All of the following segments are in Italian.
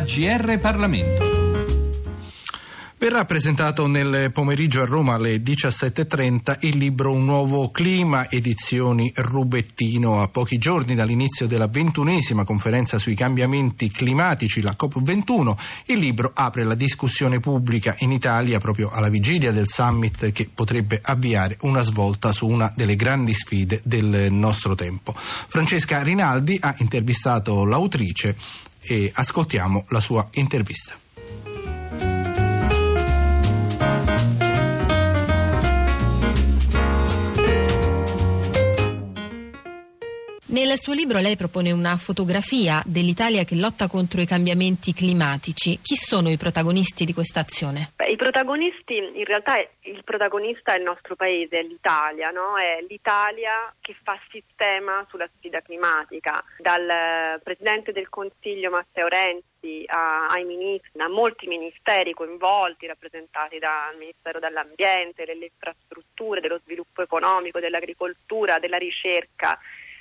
AGR Parlamento. Verrà presentato nel pomeriggio a Roma alle 17.30 il libro Un nuovo clima, edizioni Rubettino. A pochi giorni dall'inizio della ventunesima conferenza sui cambiamenti climatici, la COP21, il libro apre la discussione pubblica in Italia proprio alla vigilia del summit che potrebbe avviare una svolta su una delle grandi sfide del nostro tempo. Francesca Rinaldi ha intervistato l'autrice e ascoltiamo la sua intervista. Nel suo libro lei propone una fotografia dell'Italia che lotta contro i cambiamenti climatici. Chi sono i protagonisti di questa azione? I protagonisti, in realtà il protagonista è il nostro paese, è l'Italia, no? è l'Italia che fa sistema sulla sfida climatica, dal Presidente del Consiglio Matteo Renzi a, ai ministri, a molti ministeri coinvolti, rappresentati dal Ministero dell'Ambiente, delle infrastrutture, dello sviluppo economico, dell'agricoltura, della ricerca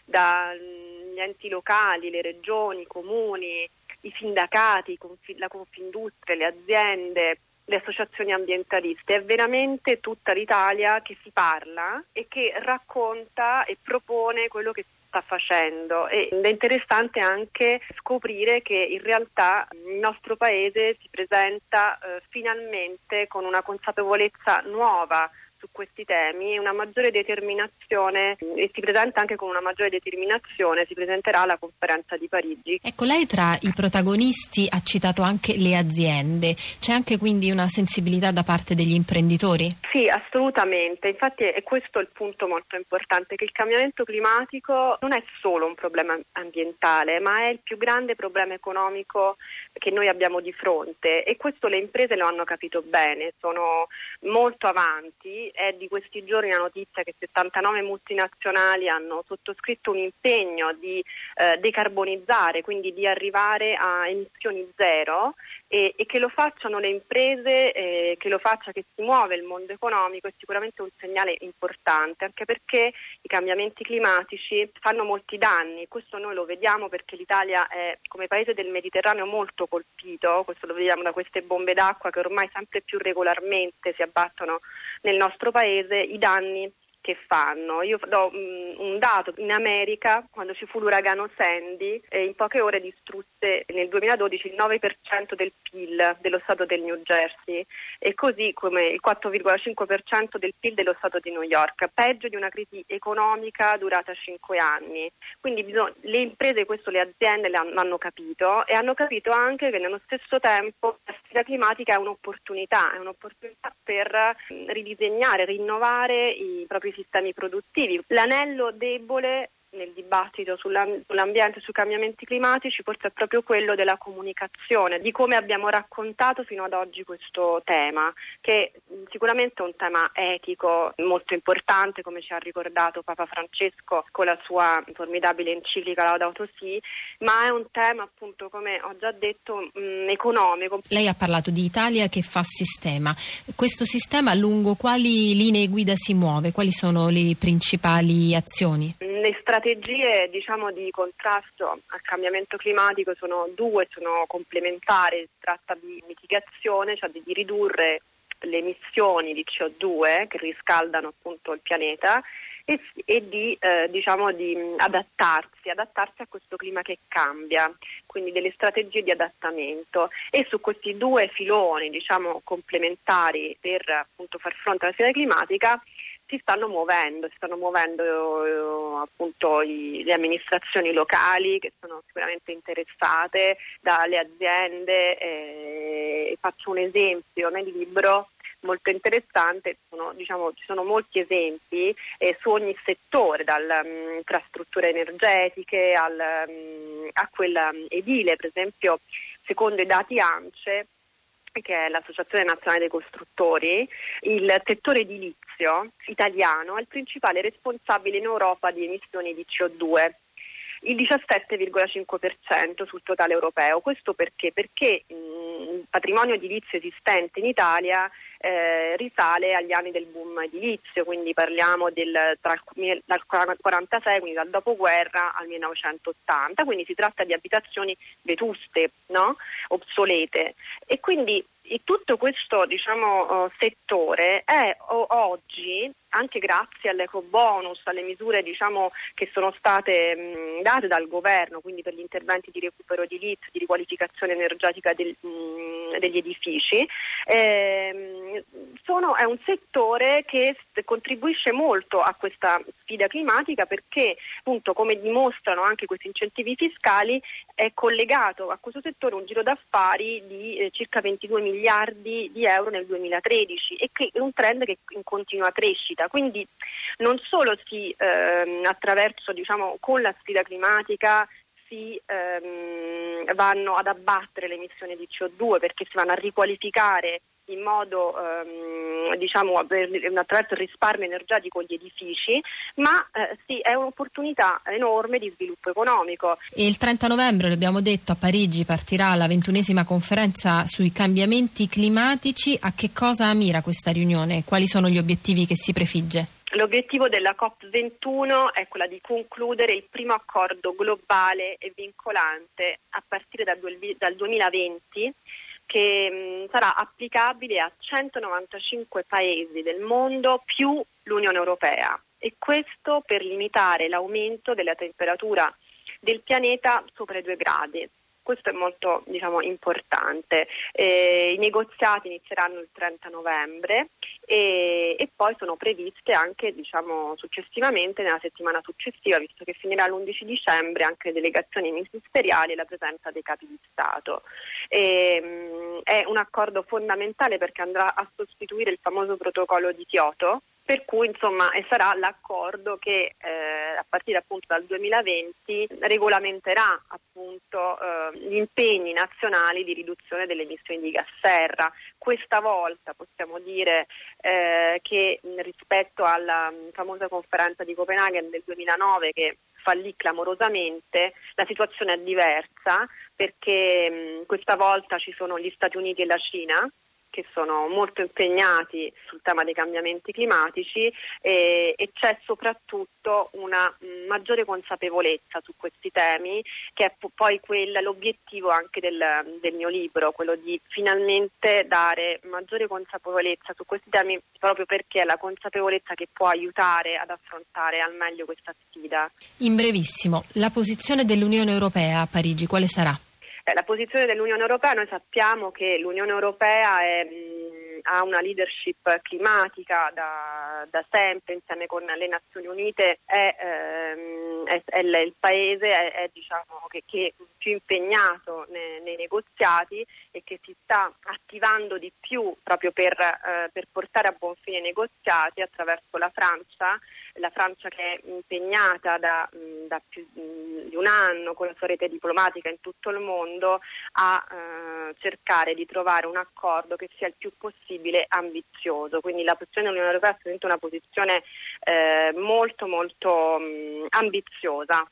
dagli enti locali, le regioni, i comuni, i sindacati, la Confindustria, le aziende, le associazioni ambientaliste, è veramente tutta l'Italia che si parla e che racconta e propone quello che sta facendo. Ed è interessante anche scoprire che in realtà il nostro paese si presenta eh, finalmente con una consapevolezza nuova su questi temi una maggiore determinazione e si presenta anche con una maggiore determinazione, si presenterà alla conferenza di Parigi. Ecco, lei tra i protagonisti ha citato anche le aziende, c'è anche quindi una sensibilità da parte degli imprenditori? Sì, assolutamente, infatti è questo il punto molto importante, che il cambiamento climatico non è solo un problema ambientale, ma è il più grande problema economico che noi abbiamo di fronte e questo le imprese lo hanno capito bene, sono molto avanti è di questi giorni la notizia che 79 multinazionali hanno sottoscritto un impegno di eh, decarbonizzare, quindi di arrivare a emissioni zero e, e che lo facciano le imprese, eh, che lo faccia che si muove il mondo economico è sicuramente un segnale importante, anche perché i cambiamenti climatici fanno molti danni, questo noi lo vediamo perché l'Italia è come paese del Mediterraneo molto colpito, questo lo vediamo da queste bombe d'acqua che ormai sempre più regolarmente si abbattono nel nostro paese, i danni che fanno. Io do um, un dato, in America quando ci fu l'uragano Sandy eh, in poche ore distrusse nel 2012 il 9% del PIL dello Stato del New Jersey e così come il 4,5% del PIL dello Stato di New York, peggio di una crisi economica durata 5 anni. Quindi bisog- le imprese, questo le aziende l'hanno capito e hanno capito anche che nello stesso tempo la sfida climatica è un'opportunità, è un'opportunità per ridisegnare, rinnovare i propri propri sistemi produttivi. L'anello debole nel dibattito sull'ambiente e sui cambiamenti climatici forse è proprio quello della comunicazione, di come abbiamo raccontato fino ad oggi questo tema, che sicuramente è un tema etico molto importante, come ci ha ricordato Papa Francesco con la sua formidabile enciclica Laudato Si, ma è un tema appunto, come ho già detto, mh, economico. Lei ha parlato di Italia che fa sistema. Questo sistema lungo quali linee guida si muove? Quali sono le principali azioni? Le strategie diciamo, di contrasto al cambiamento climatico sono due, sono complementari, si tratta di mitigazione, cioè di ridurre le emissioni di CO2 che riscaldano appunto il pianeta e, e di, eh, diciamo, di adattarsi, adattarsi a questo clima che cambia, quindi delle strategie di adattamento. E su questi due filoni diciamo, complementari per appunto, far fronte alla sfida climatica si stanno muovendo, si stanno muovendo eh, appunto i, le amministrazioni locali che sono sicuramente interessate dalle aziende. Eh, faccio un esempio nel libro molto interessante, sono, diciamo, ci sono molti esempi eh, su ogni settore, dalle infrastrutture energetiche al, um, a quella um, edile, per esempio secondo i dati ANCE che è l'Associazione Nazionale dei Costruttori, il settore edilizio italiano è il principale responsabile in Europa di emissioni di CO2 il 17,5% sul totale europeo. Questo perché? Perché mh, patrimonio edilizio esistente in Italia eh, risale agli anni del boom edilizio, quindi parliamo del, tra, dal 1946, quindi dal dopoguerra al 1980, quindi si tratta di abitazioni vetuste, no? obsolete e quindi tutto questo diciamo, uh, settore è oggi, anche grazie all'eco bonus, alle misure diciamo, che sono state mh, date dal governo, quindi per gli interventi di recupero edilizio, di riqualificazione energetica del, mh, degli edifici, ehm, sono, è un settore che contribuisce molto a questa sfida climatica perché appunto come dimostrano anche questi incentivi fiscali è collegato a questo settore un giro d'affari di eh, circa 22 miliardi di euro nel 2013 e che è un trend che in continua crescita. Quindi non solo si ehm, attraverso diciamo con la sfida climatica si ehm, vanno ad abbattere le emissioni di CO2 perché si vanno a riqualificare in modo ehm, diciamo attraverso il risparmio energetico gli edifici, ma eh, sì, è un'opportunità enorme di sviluppo economico. Il 30 novembre, l'abbiamo detto, a Parigi partirà la ventunesima conferenza sui cambiamenti climatici. A che cosa mira questa riunione? Quali sono gli obiettivi che si prefigge? L'obiettivo della COP21 è quello di concludere il primo accordo globale e vincolante a partire dal 2020 che mh, sarà applicabile a 195 paesi del mondo più l'Unione Europea e questo per limitare l'aumento della temperatura del pianeta sopra i due gradi. Questo è molto diciamo, importante. Eh, I negoziati inizieranno il 30 novembre e, e poi sono previste anche diciamo, successivamente, nella settimana successiva, visto che finirà l'11 dicembre, anche delegazioni ministeriali e la presenza dei capi di Stato. E, mh, è un accordo fondamentale perché andrà a sostituire il famoso protocollo di Kyoto per cui insomma sarà l'accordo che eh, a partire appunto dal 2020 regolamenterà appunto eh, gli impegni nazionali di riduzione delle emissioni di gas serra. Questa volta possiamo dire eh, che rispetto alla famosa conferenza di Copenaghen del 2009 che fallì clamorosamente, la situazione è diversa perché mh, questa volta ci sono gli Stati Uniti e la Cina che sono molto impegnati sul tema dei cambiamenti climatici e, e c'è soprattutto una mh, maggiore consapevolezza su questi temi che è poi quella, l'obiettivo anche del, del, mio libro, quello di finalmente dare maggiore consapevolezza su questi temi proprio perché è la consapevolezza che può aiutare ad affrontare al meglio questa sfida. In brevissimo, la posizione dell'Unione Europea a Parigi quale sarà? Eh, la posizione dell'Unione Europea, noi sappiamo che l'Unione Europea è, mh, ha una leadership climatica da, da, sempre, insieme con le Nazioni Unite, è, ehm, è, è il paese è, diciamo, che, che, più impegnato nei, nei, negoziati e che si sta attivando di più proprio per, eh, per portare a buon fine i negoziati attraverso la Francia la Francia che è impegnata da, da, più di un anno con la sua rete diplomatica in tutto il mondo a eh, cercare di trovare un accordo che sia il più possibile ambizioso. Quindi la posizione dell'Unione Europea è una posizione eh, molto molto mh, ambiziosa.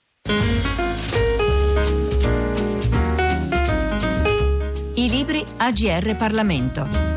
I libri AGR Parlamento.